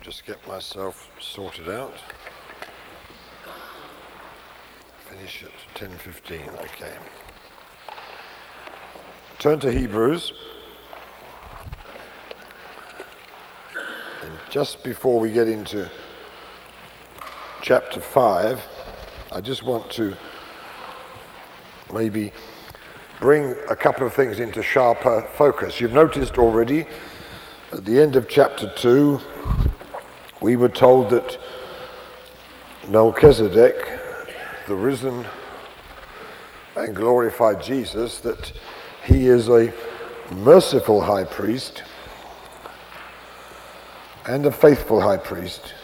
Just get myself sorted out. Finish at 10.15, okay. Turn to Hebrews. And just before we get into chapter 5, I just want to maybe bring a couple of things into sharper focus. You've noticed already at the end of chapter 2, we were told that Melchizedek, the risen and glorified Jesus, that he is a merciful high priest and a faithful high priest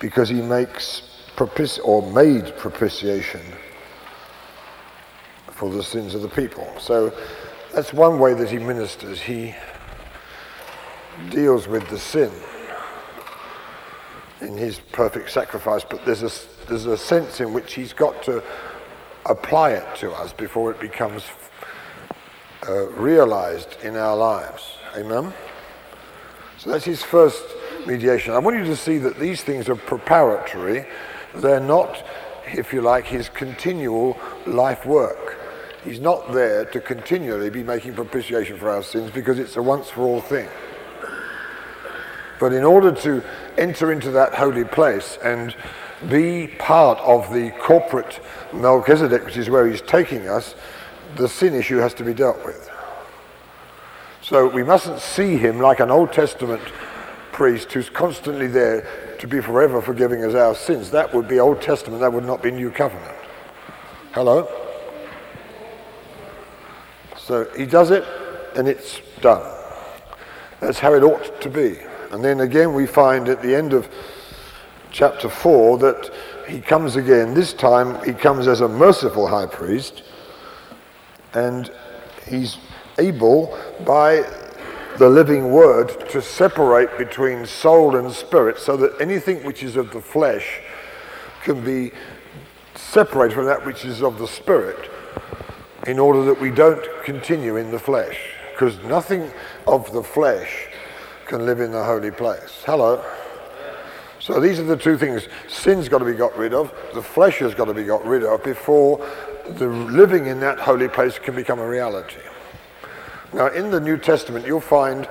because he makes propici- or made propitiation for the sins of the people. So that's one way that he ministers. He deals with the sin in his perfect sacrifice, but there's a, there's a sense in which he's got to apply it to us before it becomes uh, realized in our lives. Amen? So that's his first mediation. I want you to see that these things are preparatory. They're not, if you like, his continual life work. He's not there to continually be making propitiation for our sins because it's a once for all thing. But in order to enter into that holy place and be part of the corporate Melchizedek, which is where he's taking us, the sin issue has to be dealt with. So we mustn't see him like an Old Testament priest who's constantly there to be forever forgiving us our sins. That would be Old Testament, that would not be New Covenant. Hello? So he does it and it's done. That's how it ought to be. And then again, we find at the end of chapter 4 that he comes again. This time, he comes as a merciful high priest, and he's able, by the living word, to separate between soul and spirit so that anything which is of the flesh can be separated from that which is of the spirit in order that we don't continue in the flesh. Because nothing of the flesh can live in the holy place. Hello? So these are the two things. Sin's got to be got rid of, the flesh has got to be got rid of before the living in that holy place can become a reality. Now, in the New Testament, you'll find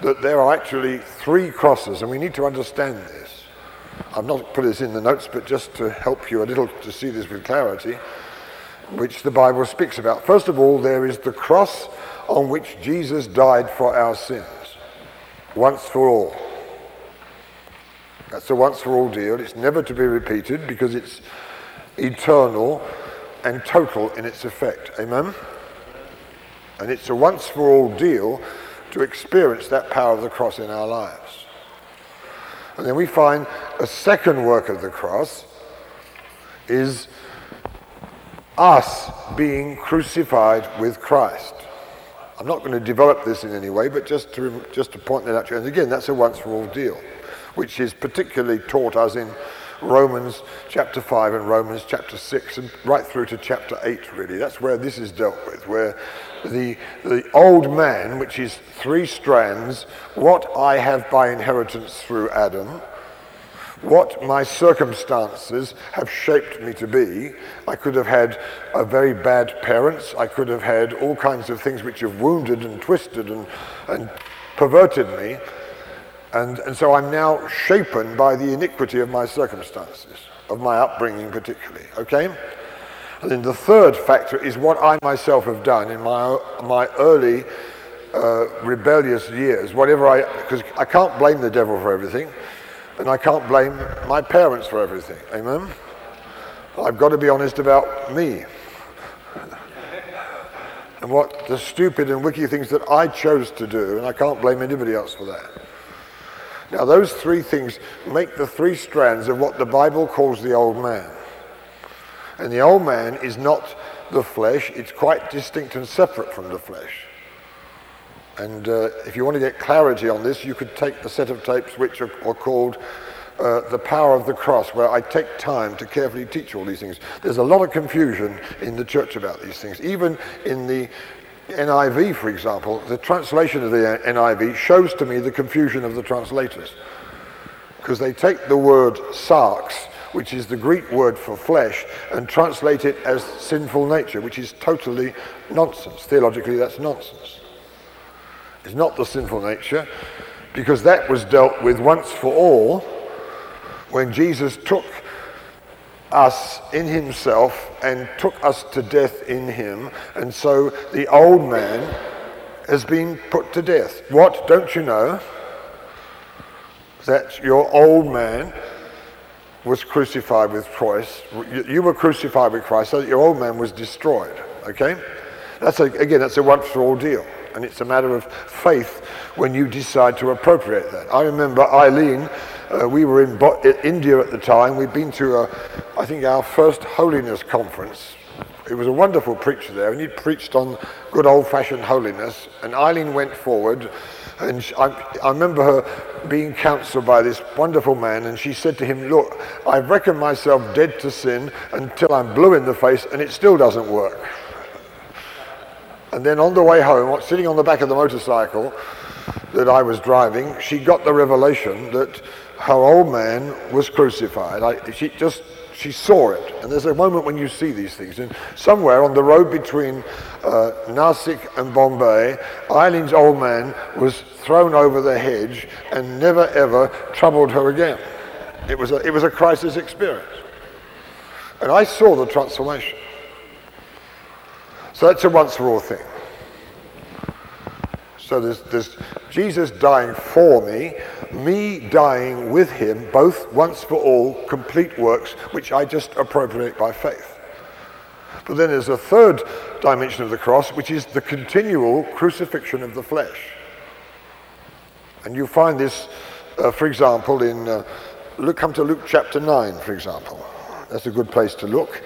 that there are actually three crosses, and we need to understand this. I've not put this in the notes, but just to help you a little to see this with clarity which the Bible speaks about. First of all, there is the cross on which Jesus died for our sins, once for all. That's a once for all deal. It's never to be repeated because it's eternal and total in its effect. Amen? And it's a once for all deal to experience that power of the cross in our lives. And then we find a second work of the cross is us being crucified with Christ. I'm not going to develop this in any way, but just to, just to point that out to you. And again, that's a once for all deal, which is particularly taught us in Romans chapter 5 and Romans chapter 6 and right through to chapter 8, really. That's where this is dealt with, where the, the old man, which is three strands, what I have by inheritance through Adam, what my circumstances have shaped me to be. I could have had very bad parents. I could have had all kinds of things which have wounded and twisted and, and perverted me. And, and so I'm now shapen by the iniquity of my circumstances, of my upbringing particularly. Okay? And then the third factor is what I myself have done in my, my early uh, rebellious years, whatever I, because I can't blame the devil for everything. And I can't blame my parents for everything. Amen? I've got to be honest about me. and what the stupid and wicked things that I chose to do, and I can't blame anybody else for that. Now, those three things make the three strands of what the Bible calls the old man. And the old man is not the flesh, it's quite distinct and separate from the flesh. And uh, if you want to get clarity on this, you could take the set of tapes which are, are called uh, The Power of the Cross, where I take time to carefully teach all these things. There's a lot of confusion in the church about these things, even in the NIV, for example, the translation of the NIV shows to me the confusion of the translators. Because they take the word sarx, which is the Greek word for flesh, and translate it as sinful nature, which is totally nonsense. Theologically, that's nonsense. It's not the sinful nature, because that was dealt with once for all when Jesus took us in himself and took us to death in him. And so the old man has been put to death. What? Don't you know? That your old man was crucified with Christ. You were crucified with Christ so that your old man was destroyed. Okay? That's a, again, that's a once for all deal. And it's a matter of faith when you decide to appropriate that. I remember Eileen, uh, we were in Bo- India at the time. We'd been to, a, I think, our first holiness conference. It was a wonderful preacher there, and he preached on good old fashioned holiness. And Eileen went forward, and she, I, I remember her being counseled by this wonderful man, and she said to him, Look, I've reckoned myself dead to sin until I'm blue in the face, and it still doesn't work. And then on the way home, sitting on the back of the motorcycle that I was driving, she got the revelation that her old man was crucified. I, she just she saw it. And there's a moment when you see these things. And somewhere on the road between uh, Nasik and Bombay, Eileen's old man was thrown over the hedge and never ever troubled her again. It was a, it was a crisis experience. And I saw the transformation. So that's a once for all thing. So there's, there's Jesus dying for me, me dying with him, both once for all, complete works, which I just appropriate by faith. But then there's a third dimension of the cross, which is the continual crucifixion of the flesh. And you find this, uh, for example, in, uh, look, come to Luke chapter 9, for example. That's a good place to look.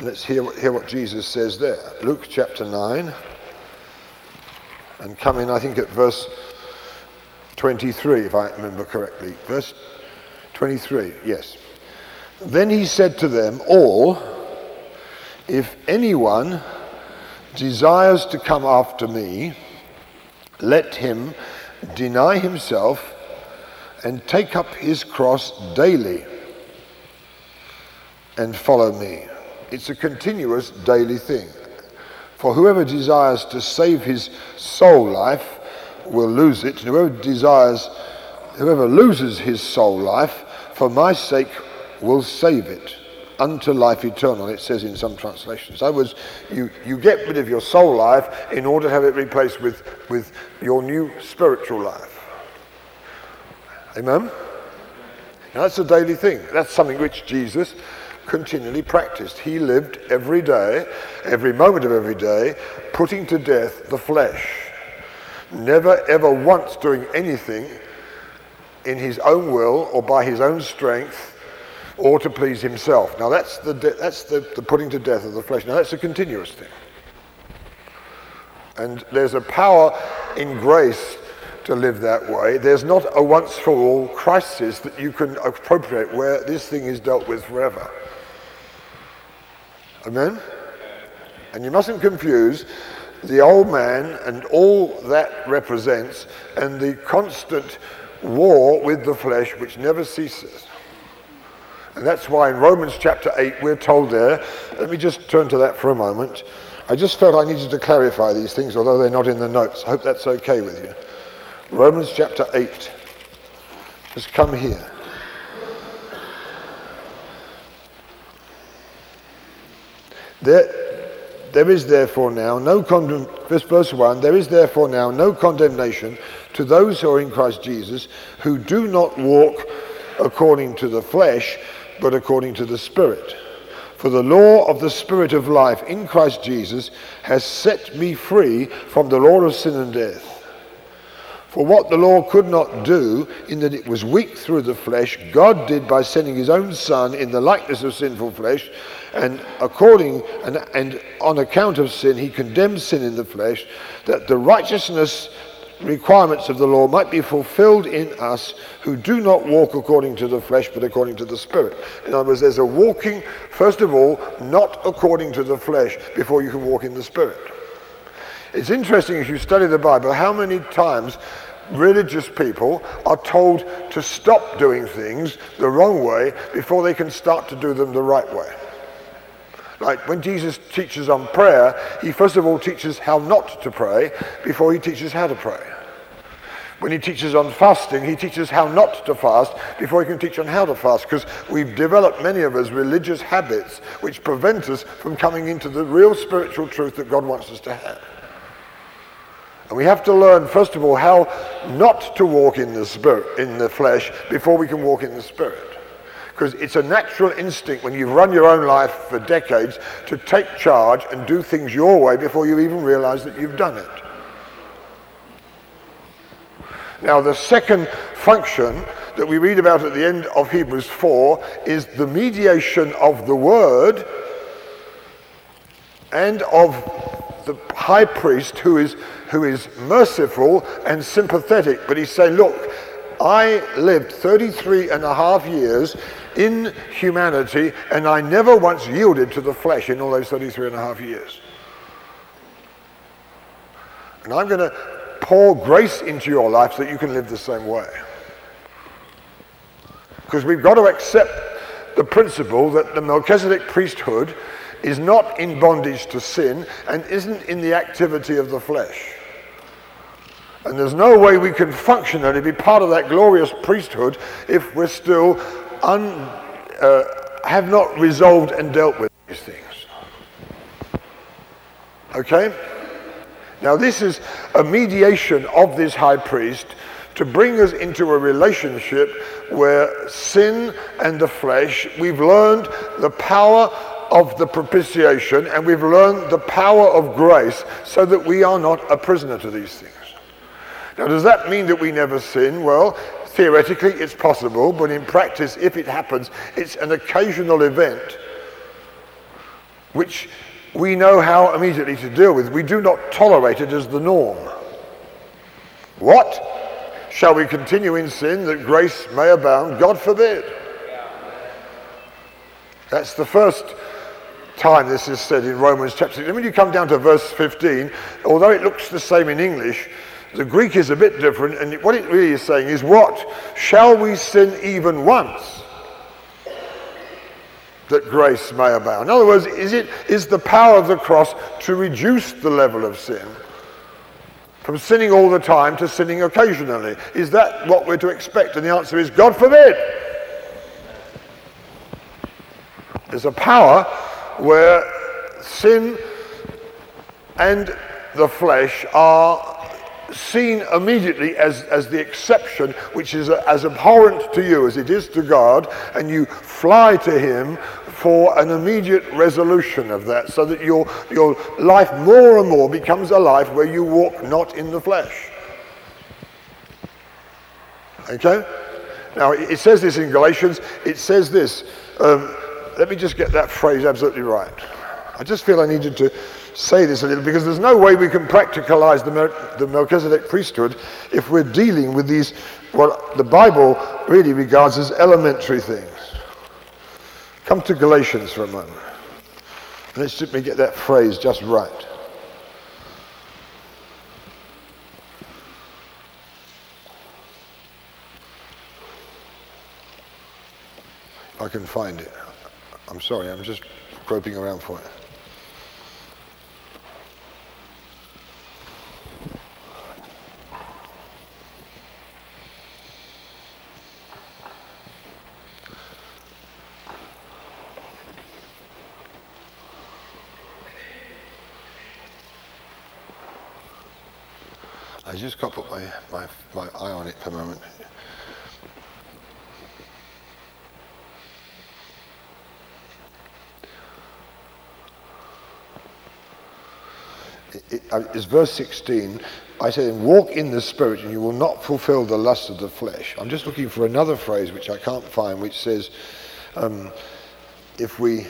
Let's hear, hear what Jesus says there. Luke chapter 9, and come in, I think, at verse 23, if I remember correctly. Verse 23, yes. Then he said to them all, If anyone desires to come after me, let him deny himself and take up his cross daily and follow me. It's a continuous daily thing. For whoever desires to save his soul life will lose it, and whoever desires, whoever loses his soul life, for my sake will save it unto life eternal, it says in some translations. In other words, you, you get rid of your soul life in order to have it replaced with, with your new spiritual life. Amen? Now that's a daily thing. That's something which Jesus continually practiced. He lived every day, every moment of every day, putting to death the flesh. Never ever once doing anything in his own will or by his own strength or to please himself. Now that's the, de- that's the, the putting to death of the flesh. Now that's a continuous thing. And there's a power in grace to live that way. There's not a once for all crisis that you can appropriate where this thing is dealt with forever. Amen? And you mustn't confuse the old man and all that represents and the constant war with the flesh which never ceases. And that's why in Romans chapter 8 we're told there, let me just turn to that for a moment. I just felt I needed to clarify these things, although they're not in the notes. I hope that's okay with you. Romans chapter 8. Just come here. There, there is therefore now no verse 1, there is therefore now no condemnation to those who are in Christ Jesus, who do not walk according to the flesh, but according to the Spirit. For the law of the Spirit of life in Christ Jesus has set me free from the law of sin and death. For what the law could not do, in that it was weak through the flesh, God did by sending his own Son in the likeness of sinful flesh, and according and, and on account of sin, he condemned sin in the flesh, that the righteousness requirements of the law might be fulfilled in us who do not walk according to the flesh but according to the spirit. In other words, there's a walking, first of all, not according to the flesh before you can walk in the spirit. It's interesting if you study the Bible how many times religious people are told to stop doing things the wrong way before they can start to do them the right way. Like when Jesus teaches on prayer, he first of all teaches how not to pray before he teaches how to pray. When he teaches on fasting, he teaches how not to fast before he can teach on how to fast because we've developed, many of us, religious habits which prevent us from coming into the real spiritual truth that God wants us to have. And we have to learn, first of all, how not to walk in the spirit, in the flesh, before we can walk in the spirit. Because it's a natural instinct when you've run your own life for decades to take charge and do things your way before you even realize that you've done it. Now, the second function that we read about at the end of Hebrews 4 is the mediation of the Word and of the high priest who is, who is merciful and sympathetic. But he's saying, look, I lived 33 and a half years in humanity and I never once yielded to the flesh in all those 33 and a half years. And I'm going to pour grace into your life so that you can live the same way. Because we've got to accept the principle that the Melchizedek priesthood is not in bondage to sin and isn't in the activity of the flesh. And there's no way we can functionally be part of that glorious priesthood if we're still un, uh, have not resolved and dealt with these things. Okay? Now, this is a mediation of this high priest to bring us into a relationship where sin and the flesh, we've learned the power of the propitiation and we've learned the power of grace so that we are not a prisoner to these things. Now, does that mean that we never sin? Well, theoretically it's possible, but in practice, if it happens, it's an occasional event which we know how immediately to deal with. We do not tolerate it as the norm. What? Shall we continue in sin that grace may abound? God forbid. That's the first time this is said in Romans chapter 6. And when you come down to verse 15, although it looks the same in English, the Greek is a bit different, and what it really is saying is, What? Shall we sin even once? That grace may abound. In other words, is, it, is the power of the cross to reduce the level of sin? From sinning all the time to sinning occasionally. Is that what we're to expect? And the answer is, God forbid. There's a power where sin and the flesh are seen immediately as, as the exception, which is as abhorrent to you as it is to God, and you fly to Him for an immediate resolution of that, so that your, your life more and more becomes a life where you walk not in the flesh. Okay? Now, it says this in Galatians. It says this. Um, let me just get that phrase absolutely right. I just feel I needed to say this a little because there's no way we can practicalize the, the Melchizedek priesthood if we're dealing with these, what the Bible really regards as elementary things. Come to Galatians for a moment. Let's let me get that phrase just right. I can find it. I'm sorry, I'm just groping around for it. Just got to put my, my, my eye on it for a moment. It, it, it's verse 16. I say, walk in the Spirit and you will not fulfill the lust of the flesh. I'm just looking for another phrase which I can't find, which says, um, if we.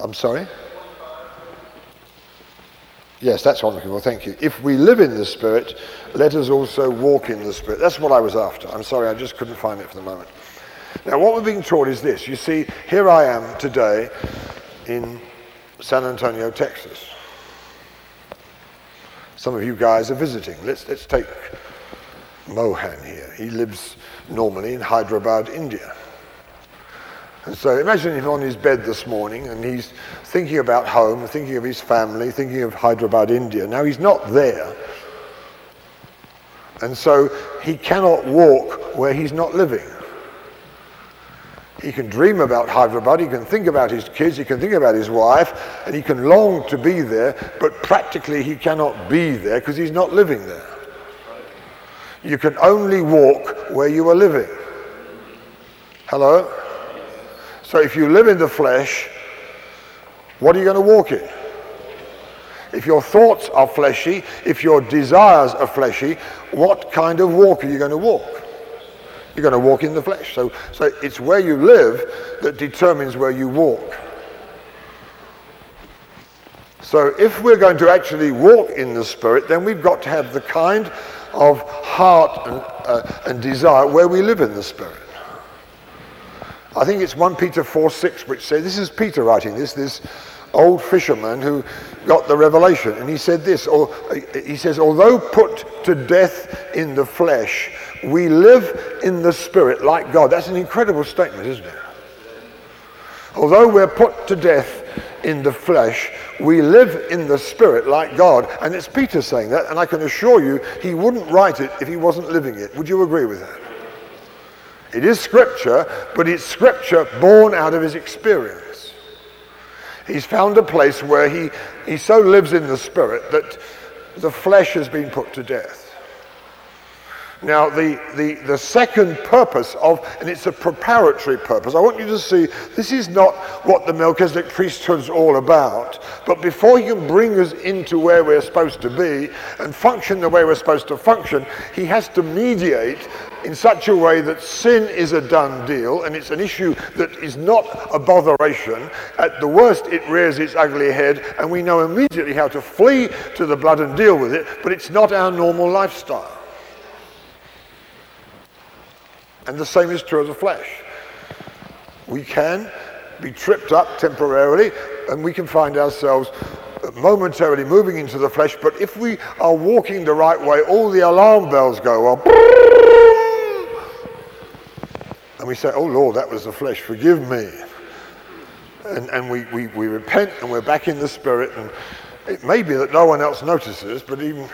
I'm sorry? Yes, that's what I'm looking for. Thank you. If we live in the Spirit, let us also walk in the Spirit. That's what I was after. I'm sorry, I just couldn't find it for the moment. Now, what we're being taught is this. You see, here I am today in San Antonio, Texas. Some of you guys are visiting. Let's, let's take Mohan here. He lives normally in Hyderabad, India. And so imagine him on his bed this morning and he's thinking about home, thinking of his family, thinking of Hyderabad, India. Now he's not there. And so he cannot walk where he's not living. He can dream about Hyderabad, he can think about his kids, he can think about his wife, and he can long to be there, but practically he cannot be there because he's not living there. You can only walk where you are living. Hello? So if you live in the flesh, what are you going to walk in? If your thoughts are fleshy, if your desires are fleshy, what kind of walk are you going to walk? You're going to walk in the flesh. So, so it's where you live that determines where you walk. So if we're going to actually walk in the Spirit, then we've got to have the kind of heart and, uh, and desire where we live in the Spirit. I think it's 1 Peter 4 6, which says, this is Peter writing this, this old fisherman who got the revelation. And he said this, or he says, although put to death in the flesh, we live in the spirit like God. That's an incredible statement, isn't it? Although we're put to death in the flesh, we live in the spirit like God. And it's Peter saying that, and I can assure you he wouldn't write it if he wasn't living it. Would you agree with that? It is scripture, but it's scripture born out of his experience. He's found a place where he, he so lives in the spirit that the flesh has been put to death. Now, the, the, the second purpose of, and it's a preparatory purpose, I want you to see this is not what the Melchizedek priesthood's all about. But before he can bring us into where we're supposed to be and function the way we're supposed to function, he has to mediate in such a way that sin is a done deal and it's an issue that is not a botheration. At the worst, it rears its ugly head and we know immediately how to flee to the blood and deal with it, but it's not our normal lifestyle. And the same is true of the flesh. We can be tripped up temporarily and we can find ourselves momentarily moving into the flesh, but if we are walking the right way, all the alarm bells go off. And we say, Oh Lord, that was the flesh, forgive me. And, and we, we, we repent and we're back in the spirit. And it may be that no one else notices, but even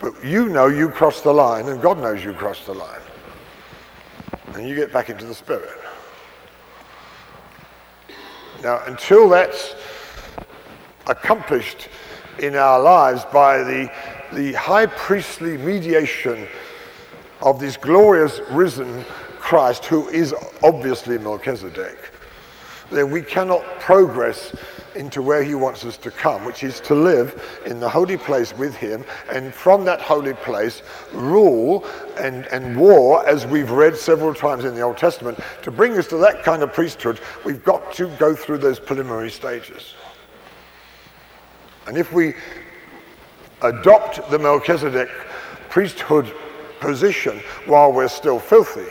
but you know you crossed the line, and God knows you crossed the line and you get back into the Spirit. Now, until that's accomplished in our lives by the, the high priestly mediation of this glorious risen Christ, who is obviously Melchizedek, then we cannot progress into where he wants us to come, which is to live in the holy place with him, and from that holy place rule and, and war, as we've read several times in the Old Testament. To bring us to that kind of priesthood, we've got to go through those preliminary stages. And if we adopt the Melchizedek priesthood position while we're still filthy,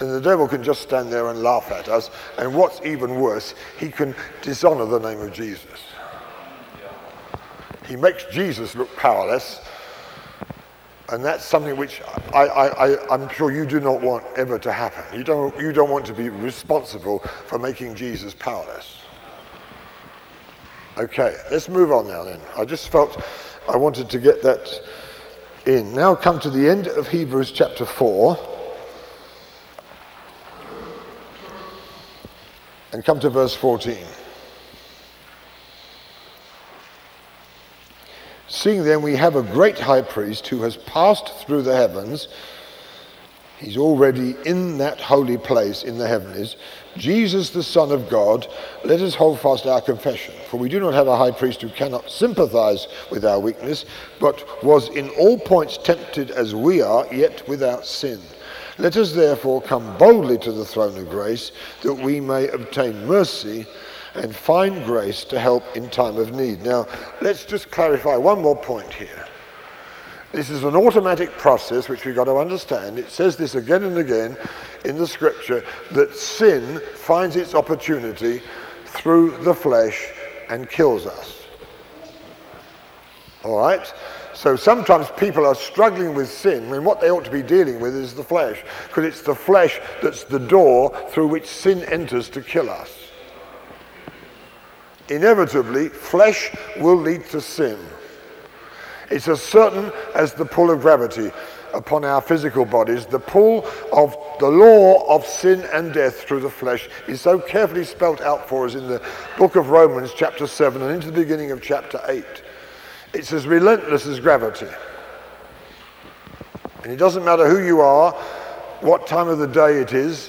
and the devil can just stand there and laugh at us. And what's even worse, he can dishonor the name of Jesus. He makes Jesus look powerless. And that's something which I, am sure you do not want ever to happen. You don't, you don't want to be responsible for making Jesus powerless. Okay, let's move on now then. I just felt I wanted to get that in. Now come to the end of Hebrews chapter 4. And come to verse 14. Seeing then we have a great high priest who has passed through the heavens, he's already in that holy place in the heavens, Jesus the Son of God, let us hold fast our confession. For we do not have a high priest who cannot sympathize with our weakness, but was in all points tempted as we are, yet without sin. Let us therefore come boldly to the throne of grace that we may obtain mercy and find grace to help in time of need. Now, let's just clarify one more point here. This is an automatic process which we've got to understand. It says this again and again in the scripture that sin finds its opportunity through the flesh and kills us. All right? So sometimes people are struggling with sin when what they ought to be dealing with is the flesh, because it's the flesh that's the door through which sin enters to kill us. Inevitably, flesh will lead to sin. It's as certain as the pull of gravity upon our physical bodies. The pull of the law of sin and death through the flesh is so carefully spelt out for us in the book of Romans, chapter 7, and into the beginning of chapter 8. It's as relentless as gravity. And it doesn't matter who you are, what time of the day it is,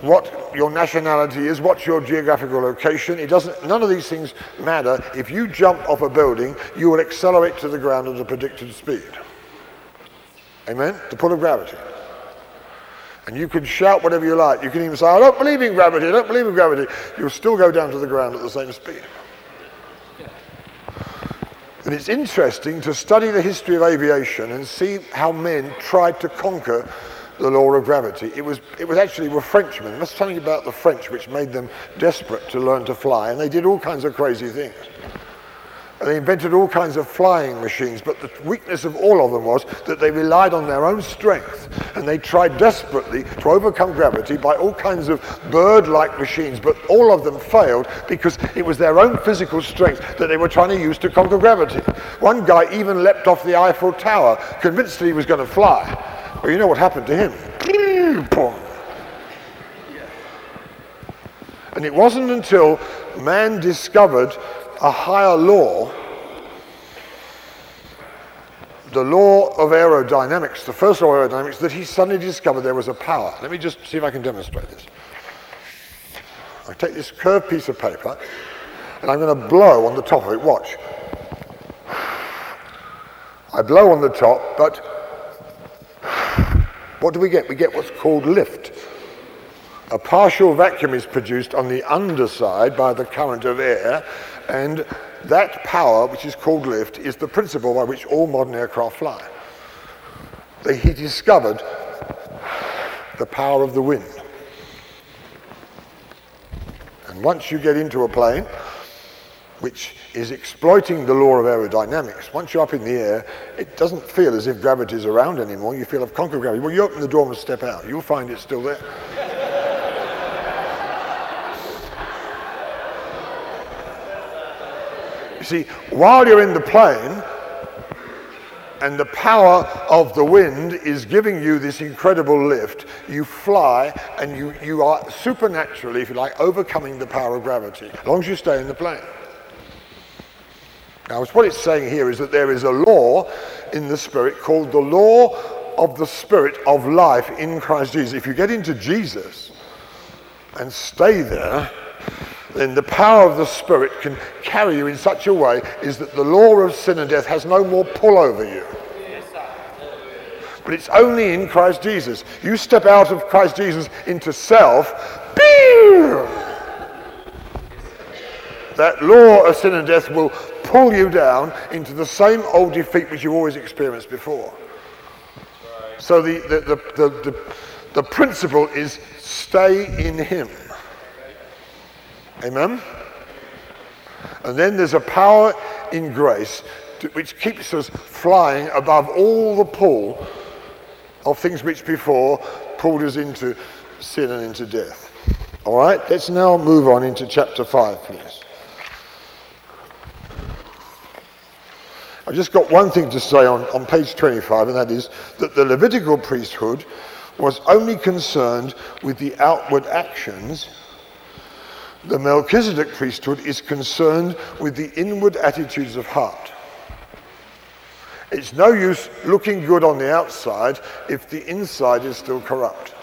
what your nationality is, what's your geographical location. It doesn't, none of these things matter. If you jump off a building, you will accelerate to the ground at a predicted speed. Amen? The pull of gravity. And you can shout whatever you like. You can even say, I don't believe in gravity, I don't believe in gravity. You'll still go down to the ground at the same speed. And it's interesting to study the history of aviation and see how men tried to conquer the law of gravity. It was, it was actually were Frenchmen. Was something about the French which made them desperate to learn to fly, and they did all kinds of crazy things. They invented all kinds of flying machines, but the weakness of all of them was that they relied on their own strength. And they tried desperately to overcome gravity by all kinds of bird like machines, but all of them failed because it was their own physical strength that they were trying to use to conquer gravity. One guy even leapt off the Eiffel Tower, convinced that he was going to fly. Well, you know what happened to him? And it wasn't until man discovered a higher law, the law of aerodynamics, the first law of aerodynamics, that he suddenly discovered there was a power. Let me just see if I can demonstrate this. I take this curved piece of paper and I'm going to blow on the top of it. Watch. I blow on the top, but what do we get? We get what's called lift. A partial vacuum is produced on the underside by the current of air, and that power, which is called lift, is the principle by which all modern aircraft fly. He discovered the power of the wind. And once you get into a plane, which is exploiting the law of aerodynamics, once you're up in the air, it doesn't feel as if gravity is around anymore. You feel I've conquered gravity. Well, you open the door and step out. You'll find it's still there. See, while you're in the plane, and the power of the wind is giving you this incredible lift. You fly and you, you are supernaturally, if you like, overcoming the power of gravity, as long as you stay in the plane. Now, what it's saying here is that there is a law in the Spirit called the law of the Spirit of life in Christ Jesus. If you get into Jesus and stay there, then the power of the Spirit can carry you in such a way is that the law of sin and death has no more pull over you. But it's only in Christ Jesus. You step out of Christ Jesus into self, that law of sin and death will pull you down into the same old defeat which you've always experienced before. So the, the, the, the, the, the principle is stay in Him. Amen? And then there's a power in grace to, which keeps us flying above all the pull of things which before pulled us into sin and into death. All right, let's now move on into chapter 5, please. I've just got one thing to say on, on page 25, and that is that the Levitical priesthood was only concerned with the outward actions the Melchizedek priesthood is concerned with the inward attitudes of heart. It's no use looking good on the outside if the inside is still corrupt.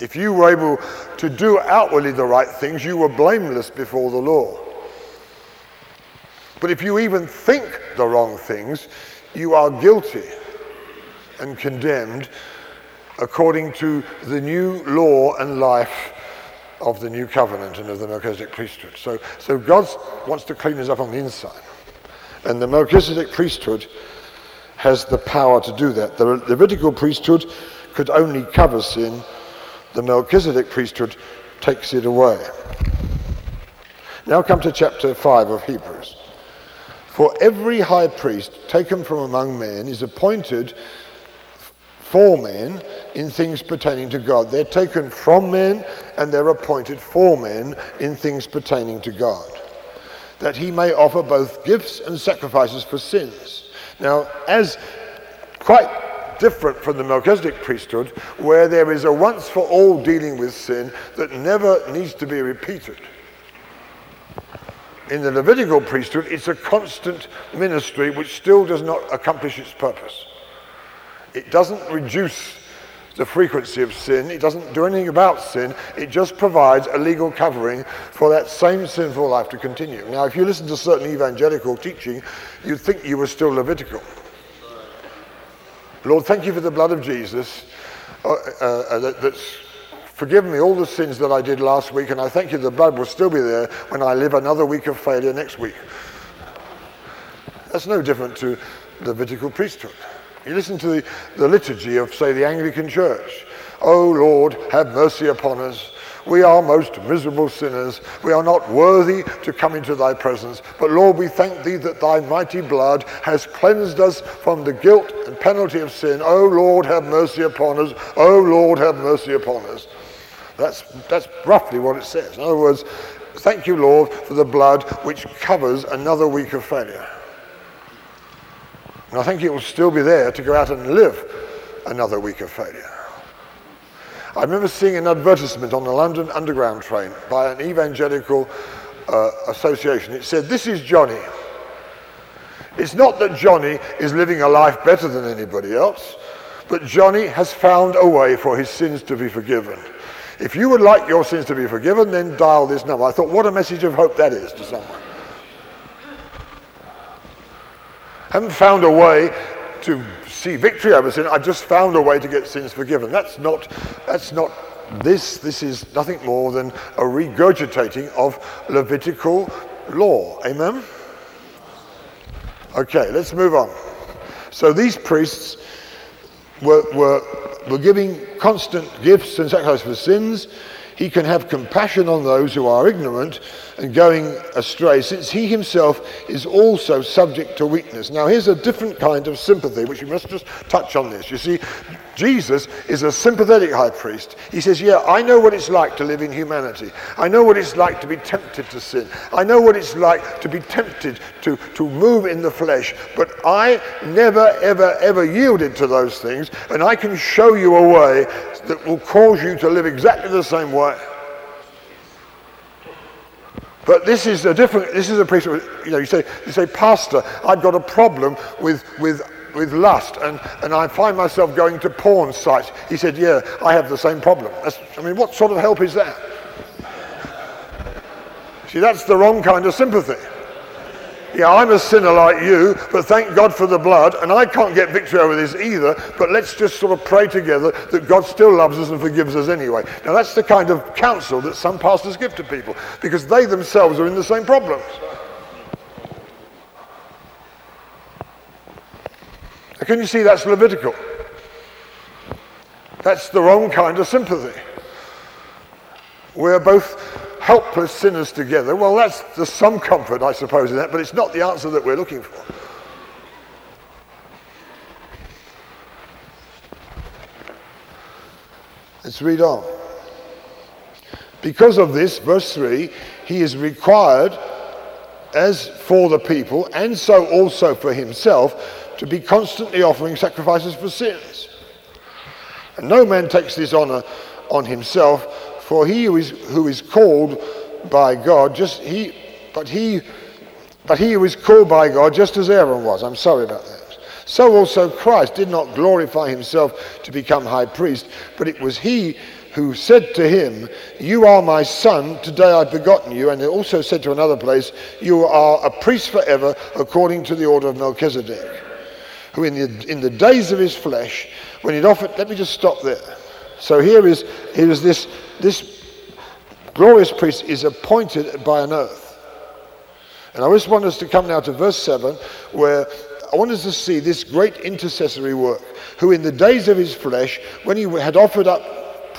If you were able to do outwardly the right things, you were blameless before the law. But if you even think the wrong things, you are guilty and condemned according to the new law and life of the new covenant and of the Melchizedek priesthood. So, so God wants to clean us up on the inside. And the Melchizedek priesthood has the power to do that. The Levitical priesthood could only cover sin, the Melchizedek priesthood takes it away. Now come to chapter 5 of Hebrews. For every high priest taken from among men is appointed for men in things pertaining to God. They're taken from men and they're appointed for men in things pertaining to God, that he may offer both gifts and sacrifices for sins. Now, as quite different from the Melchizedek priesthood, where there is a once for all dealing with sin that never needs to be repeated. In the Levitical priesthood, it's a constant ministry which still does not accomplish its purpose. It doesn't reduce the frequency of sin. It doesn't do anything about sin. It just provides a legal covering for that same sinful life to continue. Now, if you listen to certain evangelical teaching, you'd think you were still Levitical. Lord, thank you for the blood of Jesus uh, uh, that, that's forgiven me all the sins that I did last week, and I thank you the blood will still be there when I live another week of failure next week. That's no different to Levitical priesthood. You listen to the, the liturgy of, say, the Anglican Church. Oh Lord, have mercy upon us. We are most miserable sinners. We are not worthy to come into thy presence. But Lord, we thank thee that thy mighty blood has cleansed us from the guilt and penalty of sin. Oh Lord, have mercy upon us. Oh Lord, have mercy upon us. That's, that's roughly what it says. In other words, thank you, Lord, for the blood which covers another week of failure. And I think it will still be there to go out and live another week of failure. I remember seeing an advertisement on the London Underground train by an evangelical uh, association. It said, This is Johnny. It's not that Johnny is living a life better than anybody else, but Johnny has found a way for his sins to be forgiven. If you would like your sins to be forgiven, then dial this number. I thought, what a message of hope that is to someone. Haven't found a way to see victory over sin. I've just found a way to get sins forgiven. That's not, that's not this. This is nothing more than a regurgitating of Levitical law. Amen? Okay, let's move on. So these priests were, were, were giving constant gifts and sacrifices for sins. He can have compassion on those who are ignorant and going astray, since he himself is also subject to weakness. Now, here's a different kind of sympathy, which we must just touch on this. You see, Jesus is a sympathetic high priest. He says, Yeah, I know what it's like to live in humanity. I know what it's like to be tempted to sin. I know what it's like to be tempted to, to move in the flesh. But I never, ever, ever yielded to those things. And I can show you a way that will cause you to live exactly the same way. But this is a different, this is a priest, you know, you say, you say, Pastor, I've got a problem with, with, with lust and, and I find myself going to porn sites. He said, yeah, I have the same problem. That's, I mean, what sort of help is that? See, that's the wrong kind of sympathy. Yeah, I'm a sinner like you, but thank God for the blood, and I can't get victory over this either, but let's just sort of pray together that God still loves us and forgives us anyway. Now, that's the kind of counsel that some pastors give to people, because they themselves are in the same problems. Can you see that's Levitical? That's the wrong kind of sympathy. We're both helpless sinners together. Well, that's there's some comfort, I suppose, in that, but it's not the answer that we're looking for. Let's read on. Because of this, verse 3, he is required, as for the people, and so also for himself, to be constantly offering sacrifices for sins. And no man takes this honor on himself, for he who is, who is called by God, just he, but he, but he who is called by God, just as Aaron was. I'm sorry about that. So also Christ did not glorify himself to become high priest, but it was he who said to him, You are my son, today I've begotten you. And it also said to another place, You are a priest forever, according to the order of Melchizedek. Who in the, in the days of his flesh, when he'd offered, let me just stop there. So here is, here is this this glorious priest is appointed by an oath. And I just want us to come now to verse 7, where I want us to see this great intercessory work, who in the days of his flesh, when he had offered up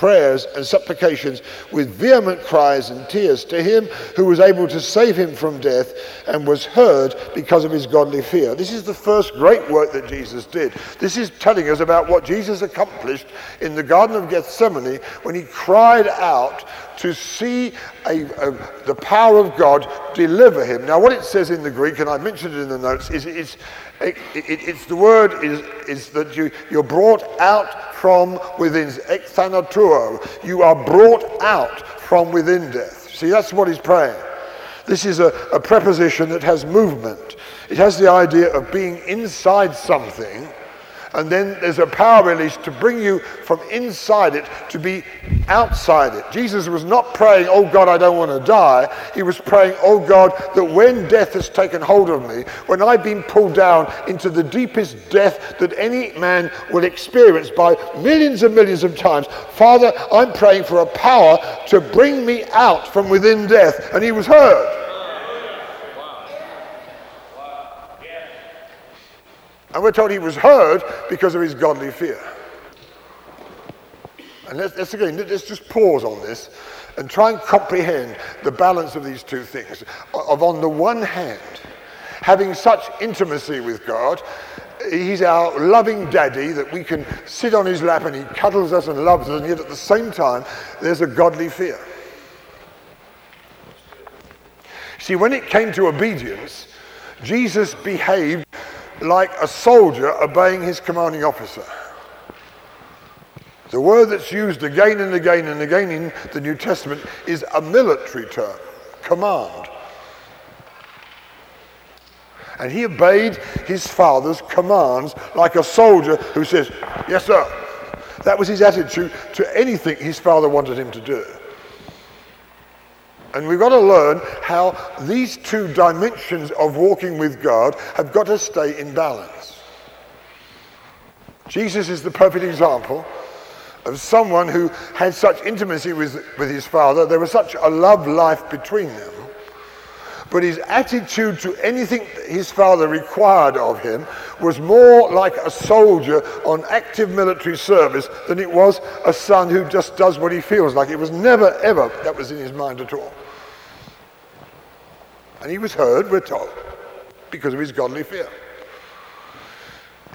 prayers and supplications with vehement cries and tears to him who was able to save him from death and was heard because of his godly fear. This is the first great work that Jesus did. This is telling us about what Jesus accomplished in the Garden of Gethsemane when he cried out to see a, a, the power of God deliver him. Now, what it says in the Greek, and I mentioned it in the notes, is it's, it, it, it's the word is, is that you, you're brought out from within, exthanatuo. You are brought out from within death. See, that's what he's praying. This is a, a preposition that has movement. It has the idea of being inside something and then there's a power release to bring you from inside it to be outside it. Jesus was not praying, Oh God, I don't want to die. He was praying, Oh God, that when death has taken hold of me, when I've been pulled down into the deepest death that any man will experience by millions and millions of times, Father, I'm praying for a power to bring me out from within death. And he was heard. And we're told he was heard because of his godly fear. And let's, let's again, let's just pause on this and try and comprehend the balance of these two things. Of on the one hand, having such intimacy with God, he's our loving daddy that we can sit on his lap and he cuddles us and loves us, and yet at the same time, there's a godly fear. See, when it came to obedience, Jesus behaved like a soldier obeying his commanding officer. The word that's used again and again and again in the New Testament is a military term, command. And he obeyed his father's commands like a soldier who says, Yes, sir. That was his attitude to anything his father wanted him to do. And we've got to learn how these two dimensions of walking with God have got to stay in balance. Jesus is the perfect example of someone who had such intimacy with, with his father. There was such a love life between them. But his attitude to anything his father required of him was more like a soldier on active military service than it was a son who just does what he feels like. It was never, ever that was in his mind at all. And he was heard, we're told, because of his godly fear.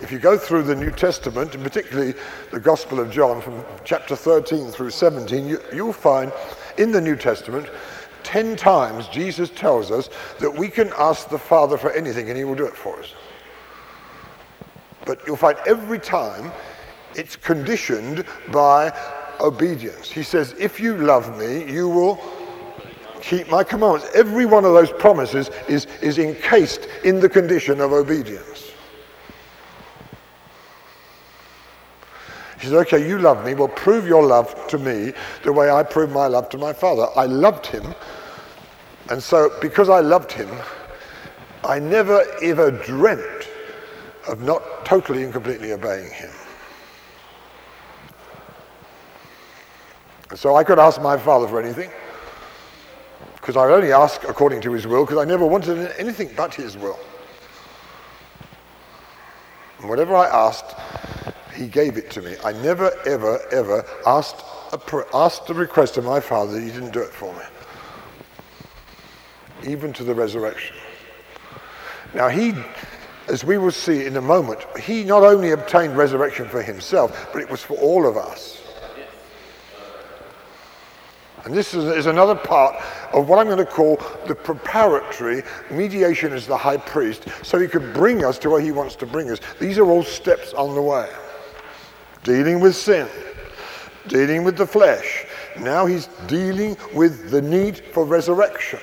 If you go through the New Testament, and particularly the Gospel of John from chapter 13 through 17, you, you'll find in the New Testament, 10 times Jesus tells us that we can ask the Father for anything and he will do it for us. But you'll find every time it's conditioned by obedience. He says, If you love me, you will keep my commandments. Every one of those promises is, is encased in the condition of obedience. He says, okay, you love me. Well, prove your love to me the way I proved my love to my father. I loved him. And so, because I loved him, I never ever dreamt of not totally and completely obeying him. So I could ask my father for anything because I only ask according to his will because I never wanted anything but his will. And whatever I asked, he gave it to me. I never, ever, ever asked a, asked a request of my father that he didn't do it for me. Even to the resurrection. Now he, as we will see in a moment, he not only obtained resurrection for himself, but it was for all of us. And this is, is, another part of what I'm going to call the preparatory mediation as the high priest, so he could bring us to where he wants to bring us. These are all steps on the way. Dealing with sin, dealing with the flesh. Now he's dealing with the need for resurrection.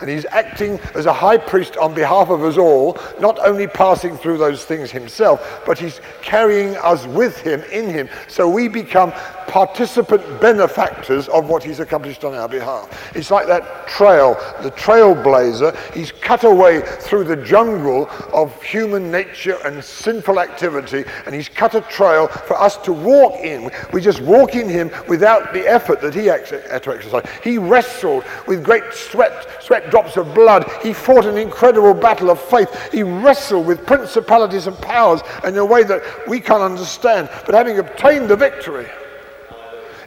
And he's acting as a high priest on behalf of us all, not only passing through those things himself, but he's carrying us with him, in him, so we become participant benefactors of what he's accomplished on our behalf. It's like that trail, the trailblazer. He's cut away through the jungle of human nature and sinful activity, and he's cut a trail for us to walk in. We just walk in him without the effort that he had to exercise. He wrestled with great sweat, sweat drops of blood. He fought an incredible battle of faith. He wrestled with principalities and powers in a way that we can't understand. But having obtained the victory,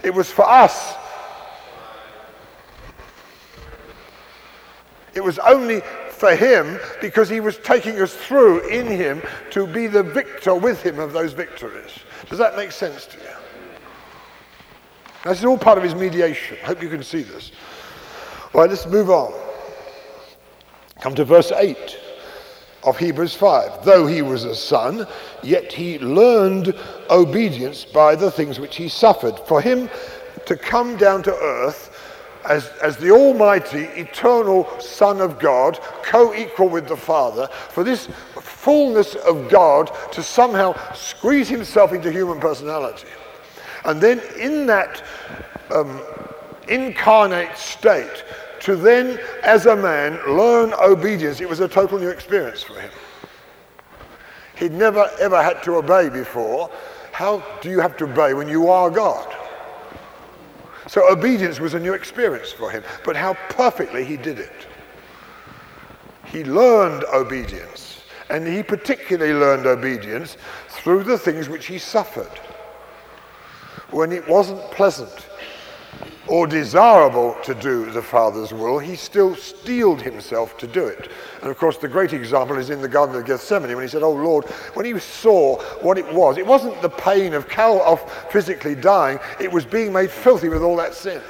It was for us. It was only for him because he was taking us through in him to be the victor with him of those victories. Does that make sense to you? This is all part of his mediation. I hope you can see this. Right, let's move on. Come to verse 8 of Hebrews 5. Though he was a son, yet he learned obedience by the things which he suffered. For him to come down to earth as, as the Almighty, eternal Son of God, co equal with the Father, for this fullness of God to somehow squeeze himself into human personality. And then in that um, incarnate state, to then, as a man, learn obedience, it was a total new experience for him. He'd never ever had to obey before. How do you have to obey when you are God? So obedience was a new experience for him, but how perfectly he did it. He learned obedience, and he particularly learned obedience through the things which he suffered. When it wasn't pleasant, or desirable to do the Father's will, he still steeled himself to do it. And of course, the great example is in the Garden of Gethsemane when he said, Oh Lord, when he saw what it was, it wasn't the pain of, cal- of physically dying, it was being made filthy with all that sin.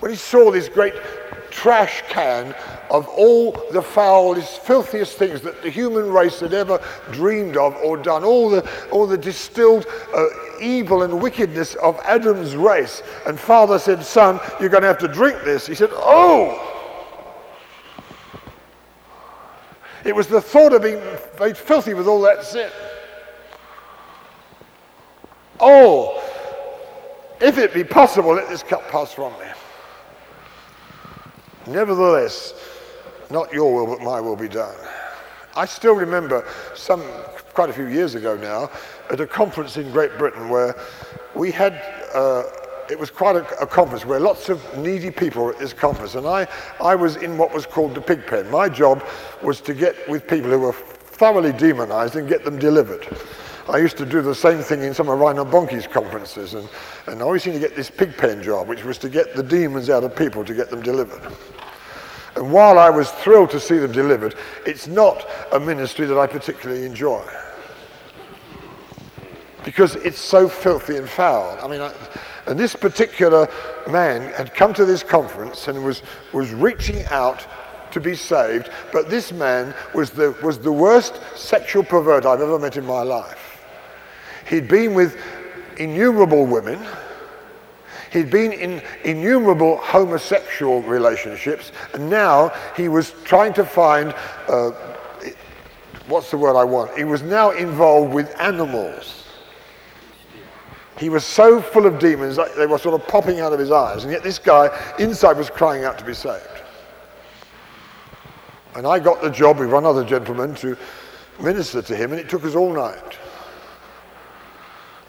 When he saw this great trash can of all the foulest, filthiest things that the human race had ever dreamed of or done, all the, all the distilled uh, evil and wickedness of Adam's race. And father said, Son, you're going to have to drink this. He said, Oh! It was the thought of being made filthy with all that sin. Oh, if it be possible, let this cup pass from me. Nevertheless, not your will, but my will be done. I still remember some, quite a few years ago now, at a conference in Great Britain where we had, uh, it was quite a, a, conference where lots of needy people were at this conference. And I, I was in what was called the pig pen. My job was to get with people who were thoroughly demonized and get them delivered. I used to do the same thing in some of Reinhard Bonnke's conferences, and, and I always seemed to get this pig pen job, which was to get the demons out of people to get them delivered. And while I was thrilled to see them delivered, it's not a ministry that I particularly enjoy. Because it's so filthy and foul. I mean, I, and this particular man had come to this conference and was, was reaching out to be saved, but this man was the, was the worst sexual pervert I've ever met in my life. He'd been with innumerable women He'd been in innumerable homosexual relationships, and now he was trying to find uh, what's the word I want? He was now involved with animals. He was so full of demons, that they were sort of popping out of his eyes, and yet this guy inside was crying out to be saved. And I got the job with one other gentleman to minister to him, and it took us all night.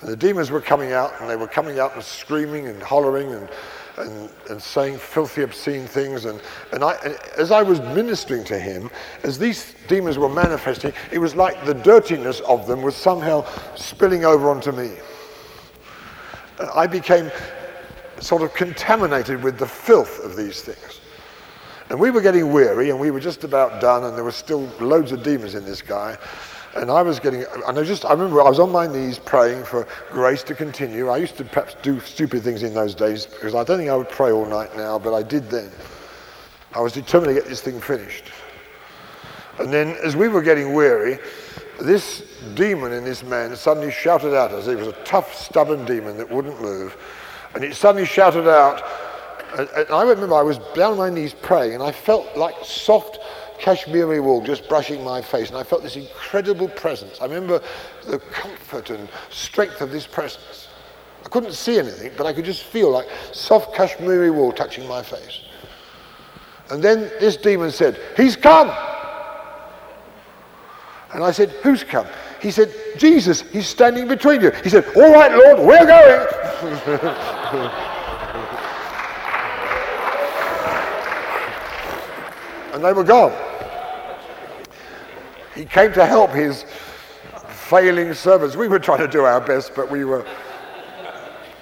And the demons were coming out, and they were coming out and screaming and hollering and, and, and saying filthy, obscene things. And, and, I, and as I was ministering to him, as these demons were manifesting, it was like the dirtiness of them was somehow spilling over onto me. I became sort of contaminated with the filth of these things. And we were getting weary, and we were just about done, and there were still loads of demons in this guy. And I was getting, and I just, I remember I was on my knees praying for grace to continue. I used to perhaps do stupid things in those days because I don't think I would pray all night now, but I did then. I was determined to get this thing finished. And then as we were getting weary, this demon in this man suddenly shouted out at us. It was a tough, stubborn demon that wouldn't move. And it suddenly shouted out, and I remember I was down on my knees praying, and I felt like soft Kashmiri wool just brushing my face, and I felt this incredible presence. I remember the comfort and strength of this presence. I couldn't see anything, but I could just feel like soft Kashmiri wool touching my face. And then this demon said, He's come! And I said, Who's come? He said, Jesus, he's standing between you. He said, All right, Lord, we're going. and they were gone. He came to help his failing servants. We were trying to do our best, but we were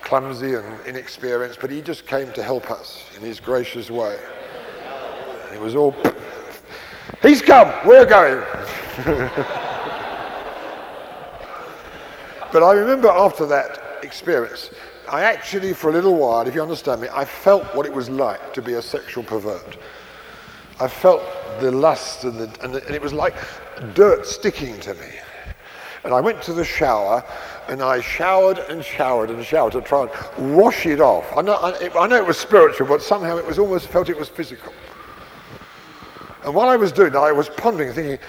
clumsy and inexperienced, but he just came to help us in his gracious way. It was all, he's come, we're going. but I remember after that experience, I actually, for a little while, if you understand me, I felt what it was like to be a sexual pervert. I felt the lust and, the, and, the, and it was like dirt sticking to me. And I went to the shower and I showered and showered and showered to try and wash it off. I know, I, I know it was spiritual, but somehow it was almost felt it was physical. And while I was doing that, I was pondering, thinking,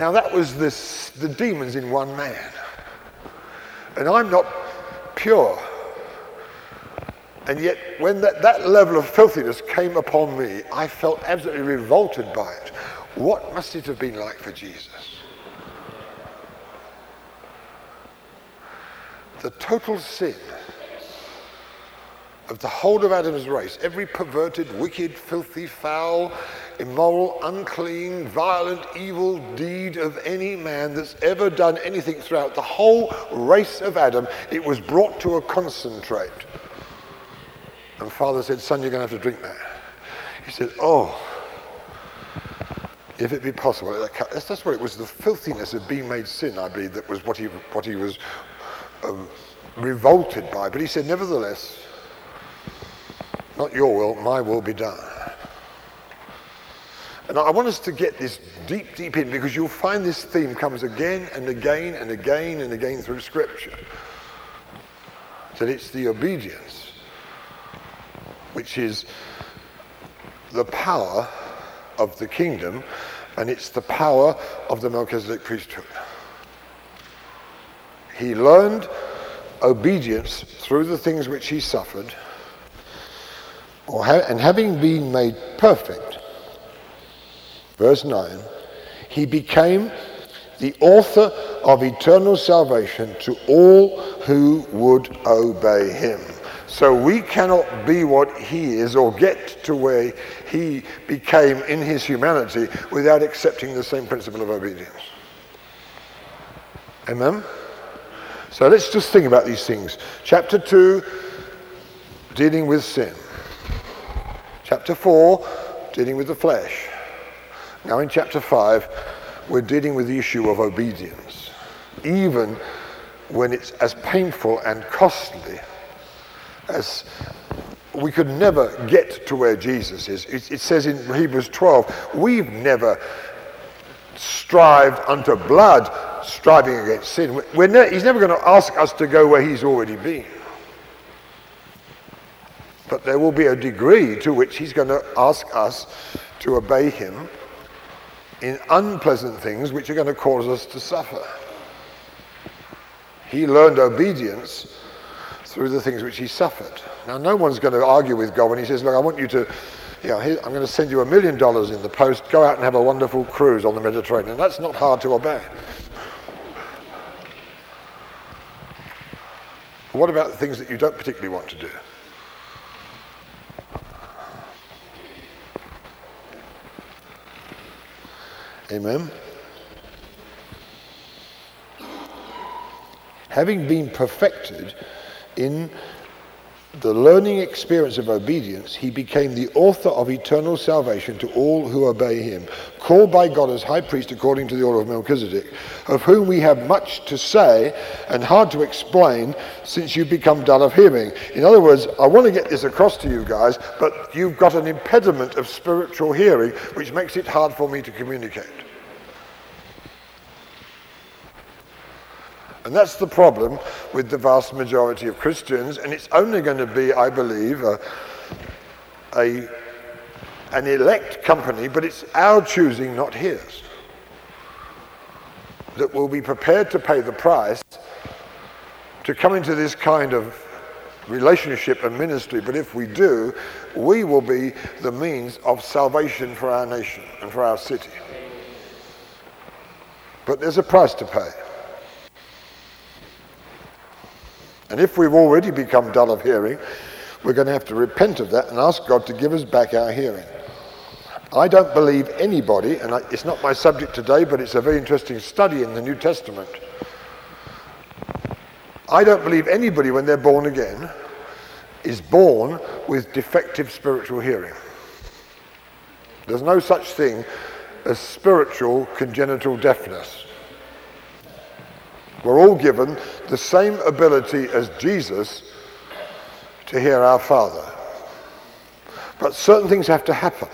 now that was this, the demons in one man. And I'm not pure. And yet, when that, that level of filthiness came upon me, I felt absolutely revolted by it. What must it have been like for Jesus? The total sin of the whole of Adam's race, every perverted, wicked, filthy, foul, immoral, unclean, violent, evil deed of any man that's ever done anything throughout the whole race of Adam, it was brought to a concentrate. And Father said, Son, you're going to have to drink that. He said, Oh, if it be possible. That's, that's what it was the filthiness of being made sin, I believe, that was what he, what he was um, revolted by. But he said, Nevertheless, not your will, my will be done. And I want us to get this deep, deep in because you'll find this theme comes again and again and again and again through Scripture. That it's the obedience which is the power of the kingdom and it's the power of the Melchizedek priesthood. He learned obedience through the things which he suffered ha- and having been made perfect, verse 9, he became the author of eternal salvation to all who would obey him. So we cannot be what he is or get to where he became in his humanity without accepting the same principle of obedience. Amen? So let's just think about these things. Chapter 2, dealing with sin. Chapter 4, dealing with the flesh. Now in chapter 5, we're dealing with the issue of obedience. Even when it's as painful and costly as we could never get to where Jesus is. It, it says in Hebrews 12, we've never strived unto blood, striving against sin. Ne- he's never going to ask us to go where he's already been. But there will be a degree to which he's going to ask us to obey him in unpleasant things which are going to cause us to suffer. He learned obedience through the things which he suffered. Now, no one's going to argue with God when he says, Look, I want you to, you know, I'm going to send you a million dollars in the post, go out and have a wonderful cruise on the Mediterranean. That's not hard to obey. What about the things that you don't particularly want to do? Amen. Having been perfected in the learning experience of obedience, he became the author of eternal salvation to all who obey him, called by God as high priest according to the order of Melchizedek, of whom we have much to say and hard to explain since you've become dull of hearing. In other words, I want to get this across to you guys, but you've got an impediment of spiritual hearing which makes it hard for me to communicate. And that's the problem with the vast majority of Christians, and it's only going to be, I believe, a, a, an elect company, but it's our choosing, not his, that will be prepared to pay the price to come into this kind of relationship and ministry. But if we do, we will be the means of salvation for our nation and for our city. But there's a price to pay. And if we've already become dull of hearing, we're going to have to repent of that and ask God to give us back our hearing. I don't believe anybody, and it's not my subject today, but it's a very interesting study in the New Testament. I don't believe anybody, when they're born again, is born with defective spiritual hearing. There's no such thing as spiritual congenital deafness. We're all given the same ability as Jesus to hear our Father. But certain things have to happen.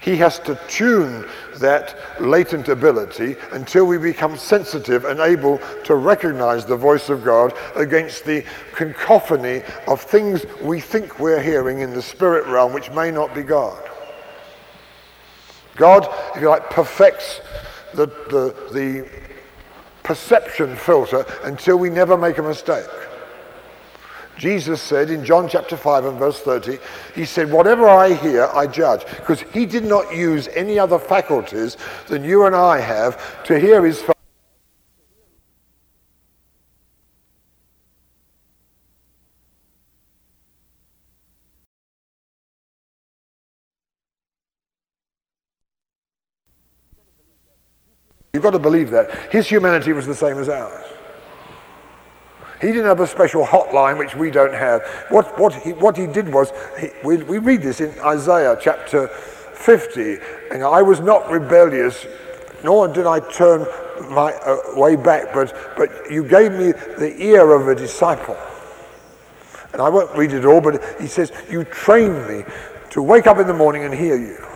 He has to tune that latent ability until we become sensitive and able to recognize the voice of God against the cacophony of things we think we're hearing in the spirit realm, which may not be God. God, if you like, perfects the, the, the perception filter until we never make a mistake. Jesus said in John chapter 5 and verse 30, he said, Whatever I hear, I judge. Because he did not use any other faculties than you and I have to hear his You've got to believe that. His humanity was the same as ours. He didn't have a special hotline, which we don't have. What, what, he, what he did was, he, we, we read this in Isaiah chapter 50, and I was not rebellious, nor did I turn my uh, way back, but, but you gave me the ear of a disciple. And I won't read it all, but he says, You trained me to wake up in the morning and hear you.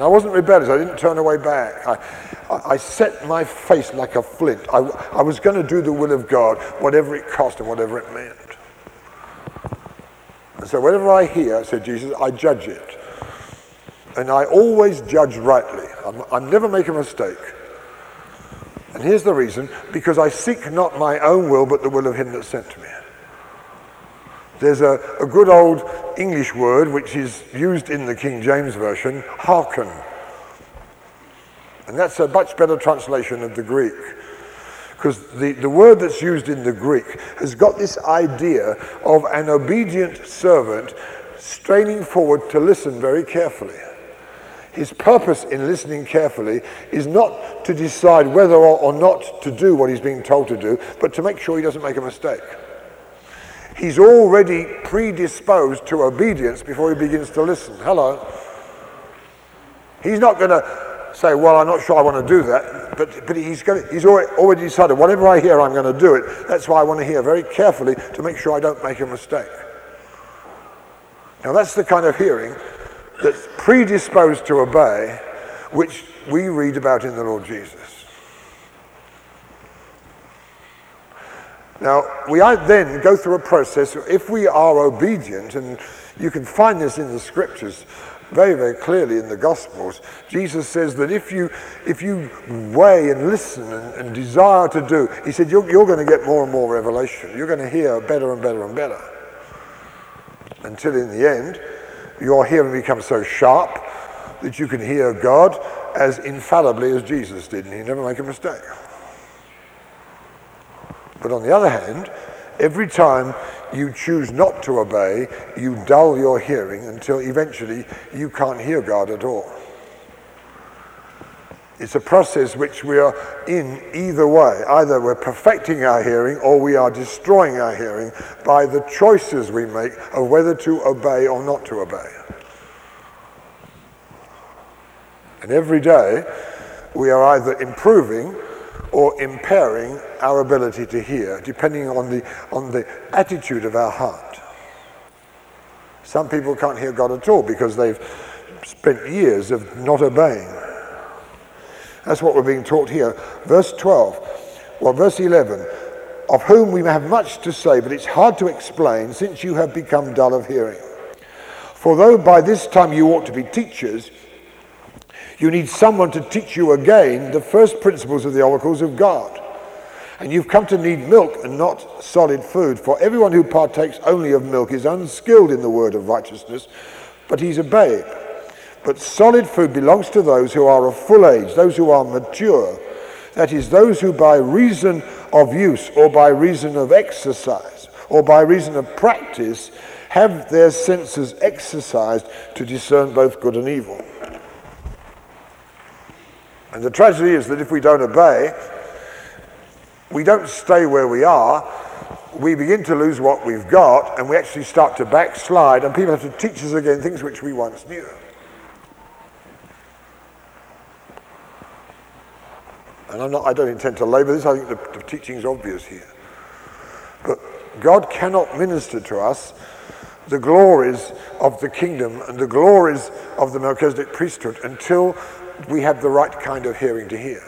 And I wasn't rebellious. I didn't turn away back. I, I, set my face like a flint. I, I was going to do the will of God, whatever it cost and whatever it meant. And so whatever I hear, said Jesus, I judge it. And I always judge rightly. I'm, I never make a mistake. And here's the reason because I seek not my own will, but the will of him that sent me. There's a, a good old English word which is used in the King James Version, hearken. And that's a much better translation of the Greek. Because the, the word that's used in the Greek has got this idea of an obedient servant straining forward to listen very carefully. His purpose in listening carefully is not to decide whether or, not to do what he's being told to do, but to make sure he doesn't make a mistake he's already predisposed to obedience before he begins to listen. Hello. He's not going to say, well, I'm not sure I want to do that, but, but he's, to, he's already, already decided, whatever I hear, I'm going to do it. That's why I want to hear very carefully to make sure I don't make a mistake. Now, that's the kind of hearing that's predisposed to obey, which we read about in the Lord Jesus. Now, we then go through a process, if we are obedient, and you can find this in the scriptures very, very clearly in the Gospels. Jesus says that if you, if you weigh and listen and, and desire to do, he said, you're, you're going to get more and more revelation. You're going to hear better and better and better. Until in the end, your hearing becomes so sharp that you can hear God as infallibly as Jesus did, and he never make a mistake. But on the other hand, every time you choose not to obey, you dull your hearing until eventually you can't hear God at all. It's a process which we are in either way. Either we're perfecting our hearing or we are destroying our hearing by the choices we make of whether to obey or not to obey. And every day we are either improving or impairing our ability to hear, depending on the, on the attitude of our heart. Some people can't hear God at all because they've spent years of not obeying. That's what we're being taught here. Verse 12, well, verse 11, of whom we have much to say, but it's hard to explain since you have become dull of hearing. For though by this time you ought to be teachers, you need someone to teach you again the first principles of the oracles of God. And you've come to need milk and not solid food. For everyone who partakes only of milk is unskilled in the word of righteousness, but he's a babe. But solid food belongs to those who are of full age, those who are mature. That is, those who by reason of use or by reason of exercise or by reason of practice have their senses exercised to discern both good and evil. And the tragedy is that if we don't obey, we don't stay where we are, we begin to lose what we've got, and we actually start to backslide, and people have to teach us again things which we once knew. And I'm not, I don't intend to labour this, I think the, the teaching is obvious here. But God cannot minister to us the glories of the kingdom and the glories of the Melchizedek priesthood until we have the right kind of hearing to hear.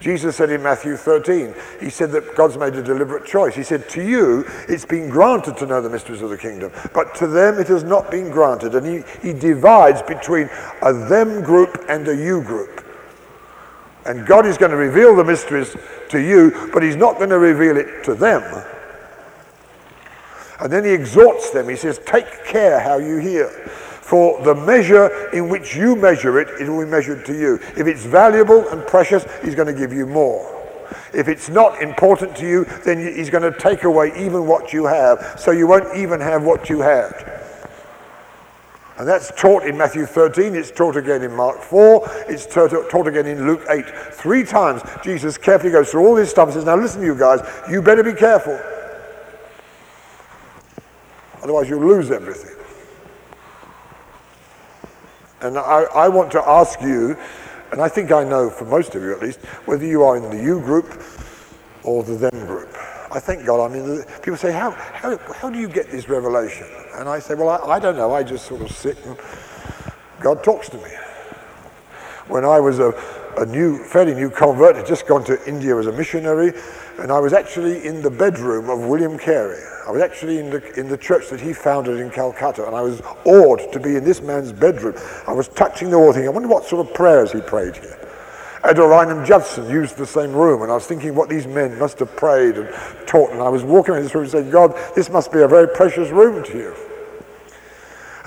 Jesus said in Matthew 13, he said that God's made a deliberate choice. He said, To you, it's been granted to know the mysteries of the kingdom, but to them it has not been granted. And he, he divides between a them group and a you group. And God is going to reveal the mysteries to you, but He's not going to reveal it to them. And then He exhorts them. He says, Take care how you hear. For the measure in which you measure it, it will be measured to you. If it's valuable and precious, He's going to give you more. If it's not important to you, then He's going to take away even what you have, so you won't even have what you had. And that's taught in Matthew 13, it's taught again in Mark 4, it's taught, again in Luke 8. Three times Jesus carefully goes through all this stuff and says, Now listen, you guys, you better be careful. Otherwise, you'll lose everything. And I, I want to ask you, and I think I know for most of you at least, whether you are in the you group or the them group. I thank God. I mean, people say, how, how, how do you get this revelation? And I say, well, I, I don't know. I just sort of sit and God talks to me. When I was a, a new, fairly new convert, had just gone to India as a missionary, and I was actually in the bedroom of William Carey. I was actually in the, in the church that he founded in Calcutta, and I was awed to be in this man's bedroom. I was touching the wall thinking, I wonder what sort of prayers he prayed here. Adoniram Judson used the same room, and I was thinking what these men must have prayed and taught, and I was walking in this room saying, God, this must be a very precious room to you.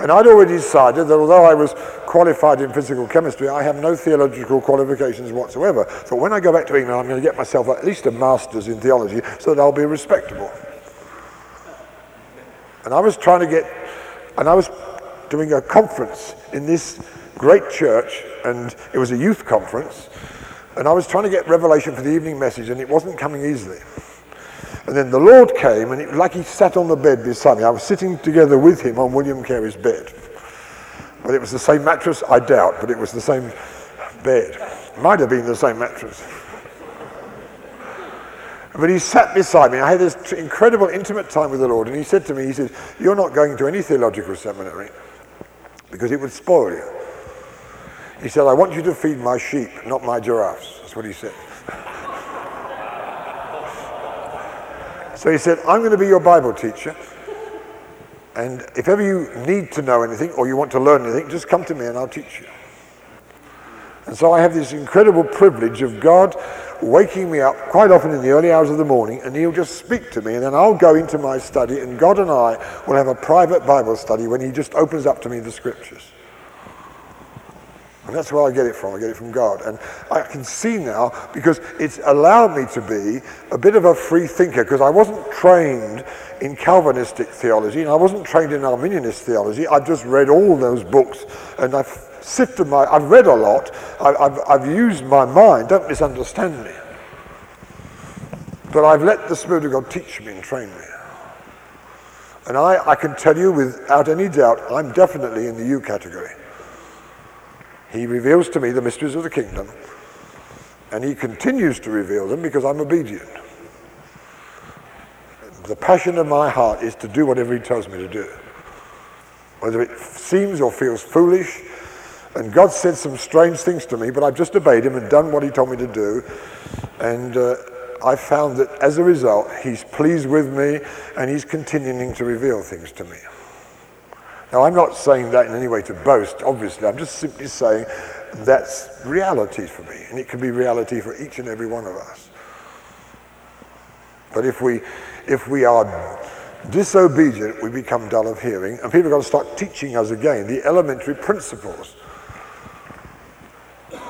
And I'd already decided that although I was qualified in physical chemistry, I have no theological qualifications whatsoever. So when I go back to England, I'm going to get myself at least a master's in theology so that I'll be respectable. And I was trying to get, and I was doing a conference in this great church, and it was a youth conference, and I was trying to get revelation for the evening message, and it wasn't coming easily. And then the Lord came, and it like he sat on the bed beside me. I was sitting together with him on William Carey's bed. But it was the same mattress, I doubt, but it was the same bed. Might have been the same mattress. But he sat beside me. I had this incredible intimate time with the Lord, and he said to me, he said, you're not going to any theological seminary because it would spoil you. He said, I want you to feed my sheep, not my giraffes. That's what he said. so he said, I'm going to be your Bible teacher. And if ever you need to know anything or you want to learn anything, just come to me and I'll teach you. And so I have this incredible privilege of God waking me up quite often in the early hours of the morning, and He'll just speak to me, and then I'll go into my study, and God and I will have a private Bible study when He just opens up to me the scriptures. And that's where I get it from. I get it from God. And I can see now because it's allowed me to be a bit of a free thinker because I wasn't trained in Calvinistic theology and I wasn't trained in Arminianist theology. I've just read all those books and I've sifted my, I've read a lot. I, I've, I've used my mind. Don't misunderstand me. But I've let the Spirit of God teach me and train me. And I, I can tell you without any doubt, I'm definitely in the you category. He reveals to me the mysteries of the kingdom, and he continues to reveal them because I'm obedient. The passion of my heart is to do whatever he tells me to do. Whether it seems or feels foolish, and God said some strange things to me, but I've just obeyed him and done what he told me to do. And uh, I found that as a result, he's pleased with me and he's continuing to reveal things to me. Now, I'm not saying that in any way to boast, obviously. I'm just simply saying that's reality for me, and it can be reality for each and every one of us. But if we, if we are disobedient, we become dull of hearing, and people are going to start teaching us again the elementary principles.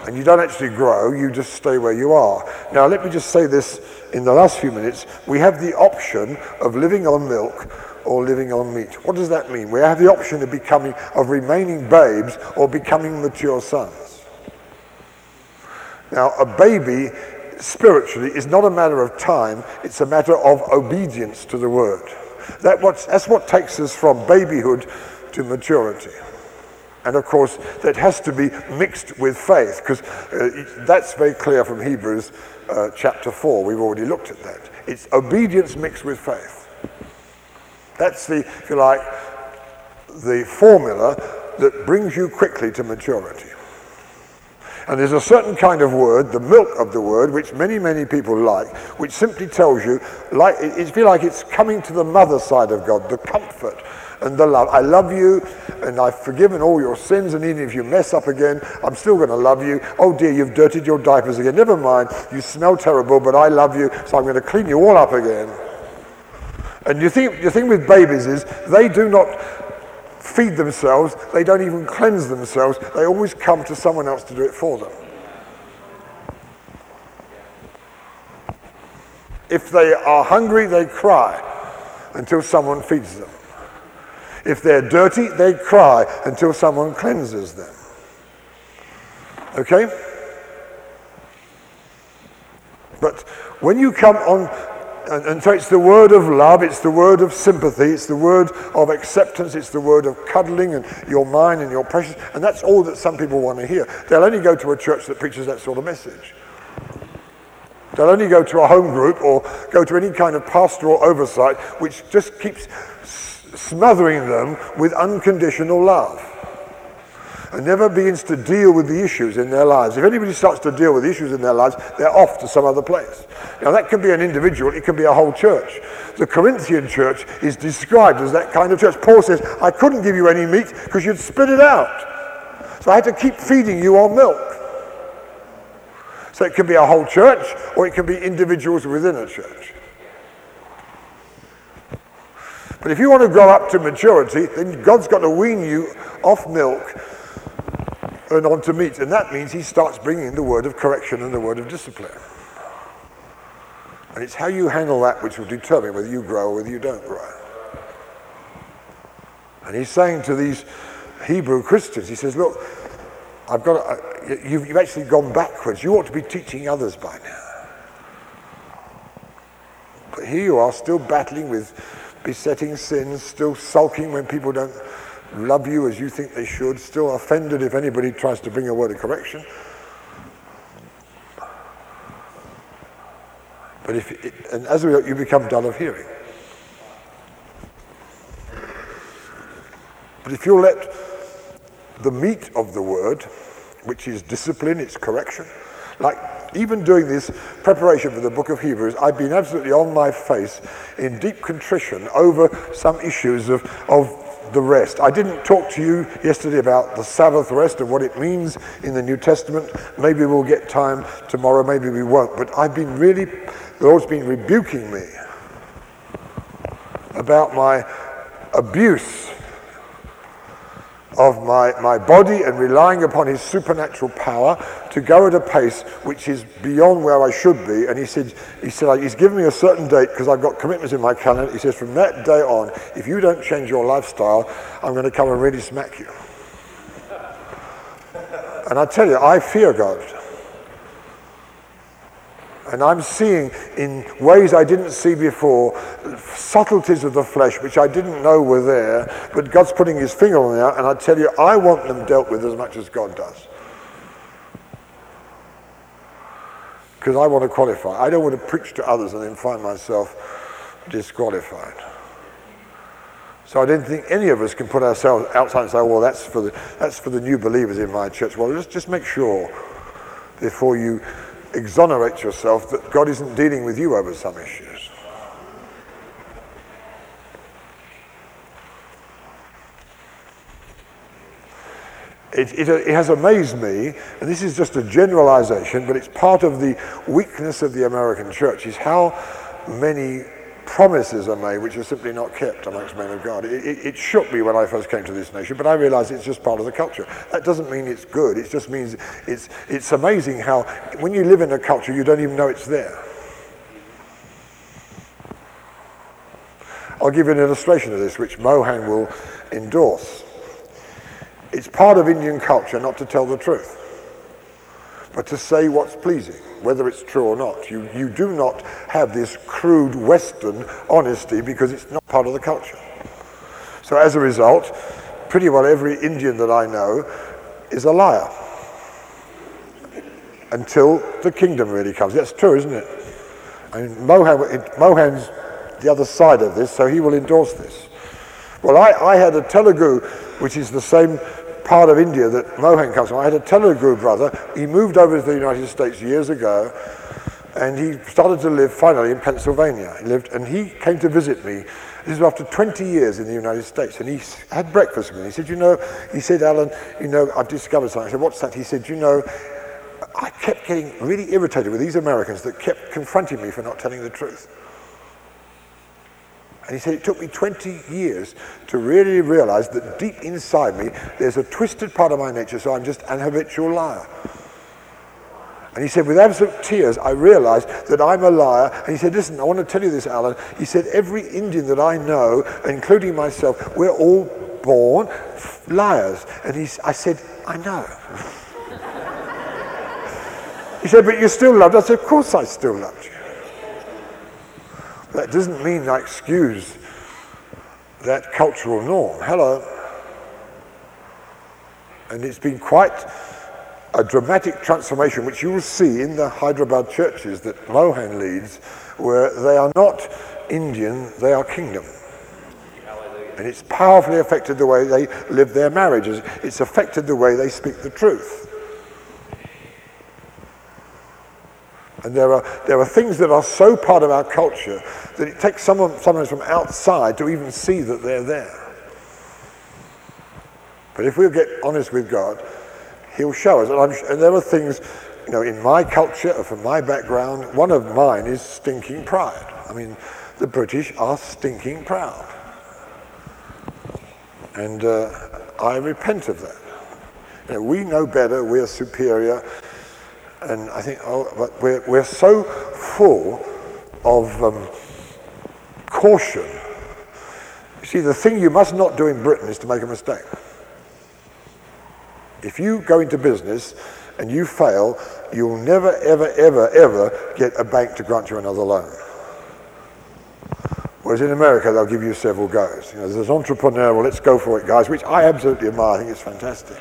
And you don't actually grow, you just stay where you are. Now, let me just say this in the last few minutes. We have the option of living on milk or living on meat. What does that mean? We have the option of becoming, of remaining babes or becoming mature sons. Now, a baby spiritually is not a matter of time, it's a matter of obedience to the word. That that's what takes us from babyhood to maturity. And of course, that has to be mixed with faith, because uh, that's very clear from Hebrews uh, chapter 4. We've already looked at that. It's obedience mixed with faith. That's the, if you like, the formula that brings you quickly to maturity. And there's a certain kind of word, the milk of the word, which many, many people like, which simply tells you, like, it feels like it's coming to the mother side of God, the comfort and the love. I love you, and I've forgiven all your sins, and even if you mess up again, I'm still going to love you. Oh dear, you've dirtied your diapers again. Never mind, you smell terrible, but I love you, so I'm going to clean you all up again. And you think, the thing with babies is they do not feed themselves, they don't even cleanse themselves, they always come to someone else to do it for them. If they are hungry, they cry until someone feeds them. If they're dirty, they cry until someone cleanses them. Okay? But when you come on and, and, so it's the word of love, it's the word of sympathy, it's the word of acceptance, it's the word of cuddling and your mine and your precious. And that's all that some people want to hear. They'll only go to a church that preaches that sort of message. They'll only go to a home group or go to any kind of pastoral oversight which just keeps smothering them with unconditional love and never begins to deal with the issues in their lives. If anybody starts to deal with issues in their lives, they're off to some other place. Now, that can be an individual, it can be a whole church. The Corinthian church is described as that kind of church. Paul says, I couldn't give you any meat because you'd spit it out. So I had to keep feeding you on milk. So it can be a whole church or it can be individuals within a church. But if you want to grow up to maturity, then God's got to wean you off milk and on to meat. And that means he starts bringing the word of correction and the word of discipline. And it's how you handle that which will determine whether you grow or whether you don't grow. And he's saying to these Hebrew Christians, he says, look, I've got, a, you've, you've actually gone backwards. You ought to be teaching others by now. But here you are still battling with besetting sins, still sulking when people don't love you as you think they should, still offended if anybody tries to bring a word of correction. But if it, and as a result, you become dull of hearing. But if you let the meat of the word, which is discipline, it's correction, like even doing this preparation for the book of Hebrews, I've been absolutely on my face in deep contrition over some issues of, of the rest. I didn't talk to you yesterday about the Sabbath rest and what it means in the New Testament. Maybe we'll get time tomorrow, maybe we won't. But I've been really, the Lord's been rebuking me about my abuse of my, my body and relying upon his supernatural power to go at a pace which is beyond where I should be. And he said, he said he's given me a certain date because I've got commitments in my calendar. He says, from that day on, if you don't change your lifestyle, I'm going to come and really smack you. And I tell you, I fear God. And I'm seeing in ways I didn't see before subtleties of the flesh which I didn't know were there, but God's putting his finger on them. And I tell you, I want them dealt with as much as God does. Because I want to qualify. I don't want to preach to others and then find myself disqualified. So I don't think any of us can put ourselves outside and say, well, that's for the, that's for the new believers in my church. Well, just, just make sure before you exonerate yourself that God isn't dealing with you over some issues. It, it, it, has amazed me, and this is just a generalization, but it's part of the weakness of the American church, is how many promises are made which are simply not kept amongst men of God. It, it, it, shook me when I first came to this nation, but I realized it's just part of the culture. That doesn't mean it's good. It just means it's, it's amazing how when you live in a culture, you don't even know it's there. I'll give you an illustration of this, which Mohan will endorse. It's part of Indian culture not to tell the truth. but to say what's pleasing, whether it's true or not. You, you do not have this crude Western honesty because it's not part of the culture. So as a result, pretty well every Indian that I know is a liar until the kingdom really comes. That's true, isn't it? I mean, Mohan, Mohan's the other side of this, so he will endorse this. Well, I, I had a Telugu, which is the same part of India that Mohan comes from. I had a Telugu brother. He moved over to the United States years ago, and he started to live finally in Pennsylvania. He lived, and he came to visit me. This was after 20 years in the United States, and he had breakfast with me. He said, "You know," he said, "Alan, you know, I've discovered something." I said, "What's that?" He said, "You know." I kept getting really irritated with these Americans that kept confronting me for not telling the truth. And he said, it took me 20 years to really realize that deep inside me, there's a twisted part of my nature, so I'm just an habitual liar. And he said, with absolute tears, I realized that I'm a liar. And he said, listen, I want to tell you this, Alan. He said, every Indian that I know, including myself, we're all born liars. And he, I said, I know. he said, but you still loved. I said, of course I still loved you. That doesn't mean I excuse that cultural norm. Hello. And it's been quite a dramatic transformation, which you will see in the Hyderabad churches that Mohan leads, where they are not Indian, they are kingdom. And it's powerfully affected the way they live their marriages. It's affected the way they speak the truth. And there are, there are things that are so part of our culture that it takes someone, someone from outside to even see that they're there. But if we'll get honest with God, He'll show us. And, and there are things, you know, in my culture or from my background, one of mine is stinking pride. I mean, the British are stinking proud. And uh, I repent of that. You know, we know better, we're superior, and I think, oh, but we're, we're so full of um, caution. You see, the thing you must not do in Britain is to make a mistake. If you go into business and you fail, you'll never, ever, ever, ever get a bank to grant you another loan. Whereas in America, they'll give you several goes. You know, there's an entrepreneur, well, let's go for it, guys, which I absolutely admire. I think it's fantastic.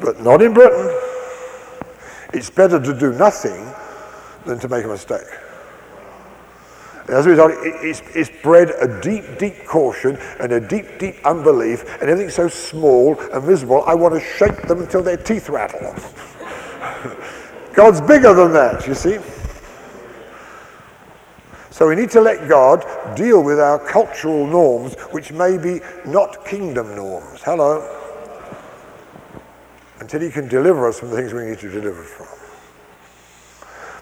But not in Britain. It's better to do nothing than to make a mistake. As a result, it's, it's bred a deep, deep caution and a deep, deep unbelief, and everything's so small and visible, I want to shake them until their teeth rattle. God's bigger than that, you see. So we need to let God deal with our cultural norms, which may be not kingdom norms. Hello until he can deliver us from the things we need to deliver from.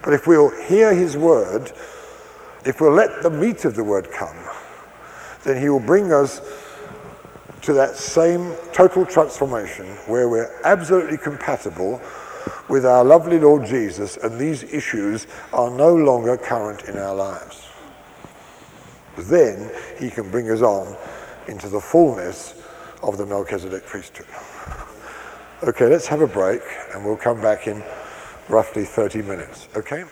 But if we'll hear his word, if we'll let the meat of the word come, then he will bring us to that same total transformation where we're absolutely compatible with our lovely Lord Jesus and these issues are no longer current in our lives. Then he can bring us on into the fullness of the Melchizedek priesthood. Okay, let's have a break and we'll come back in roughly 30 minutes, okay?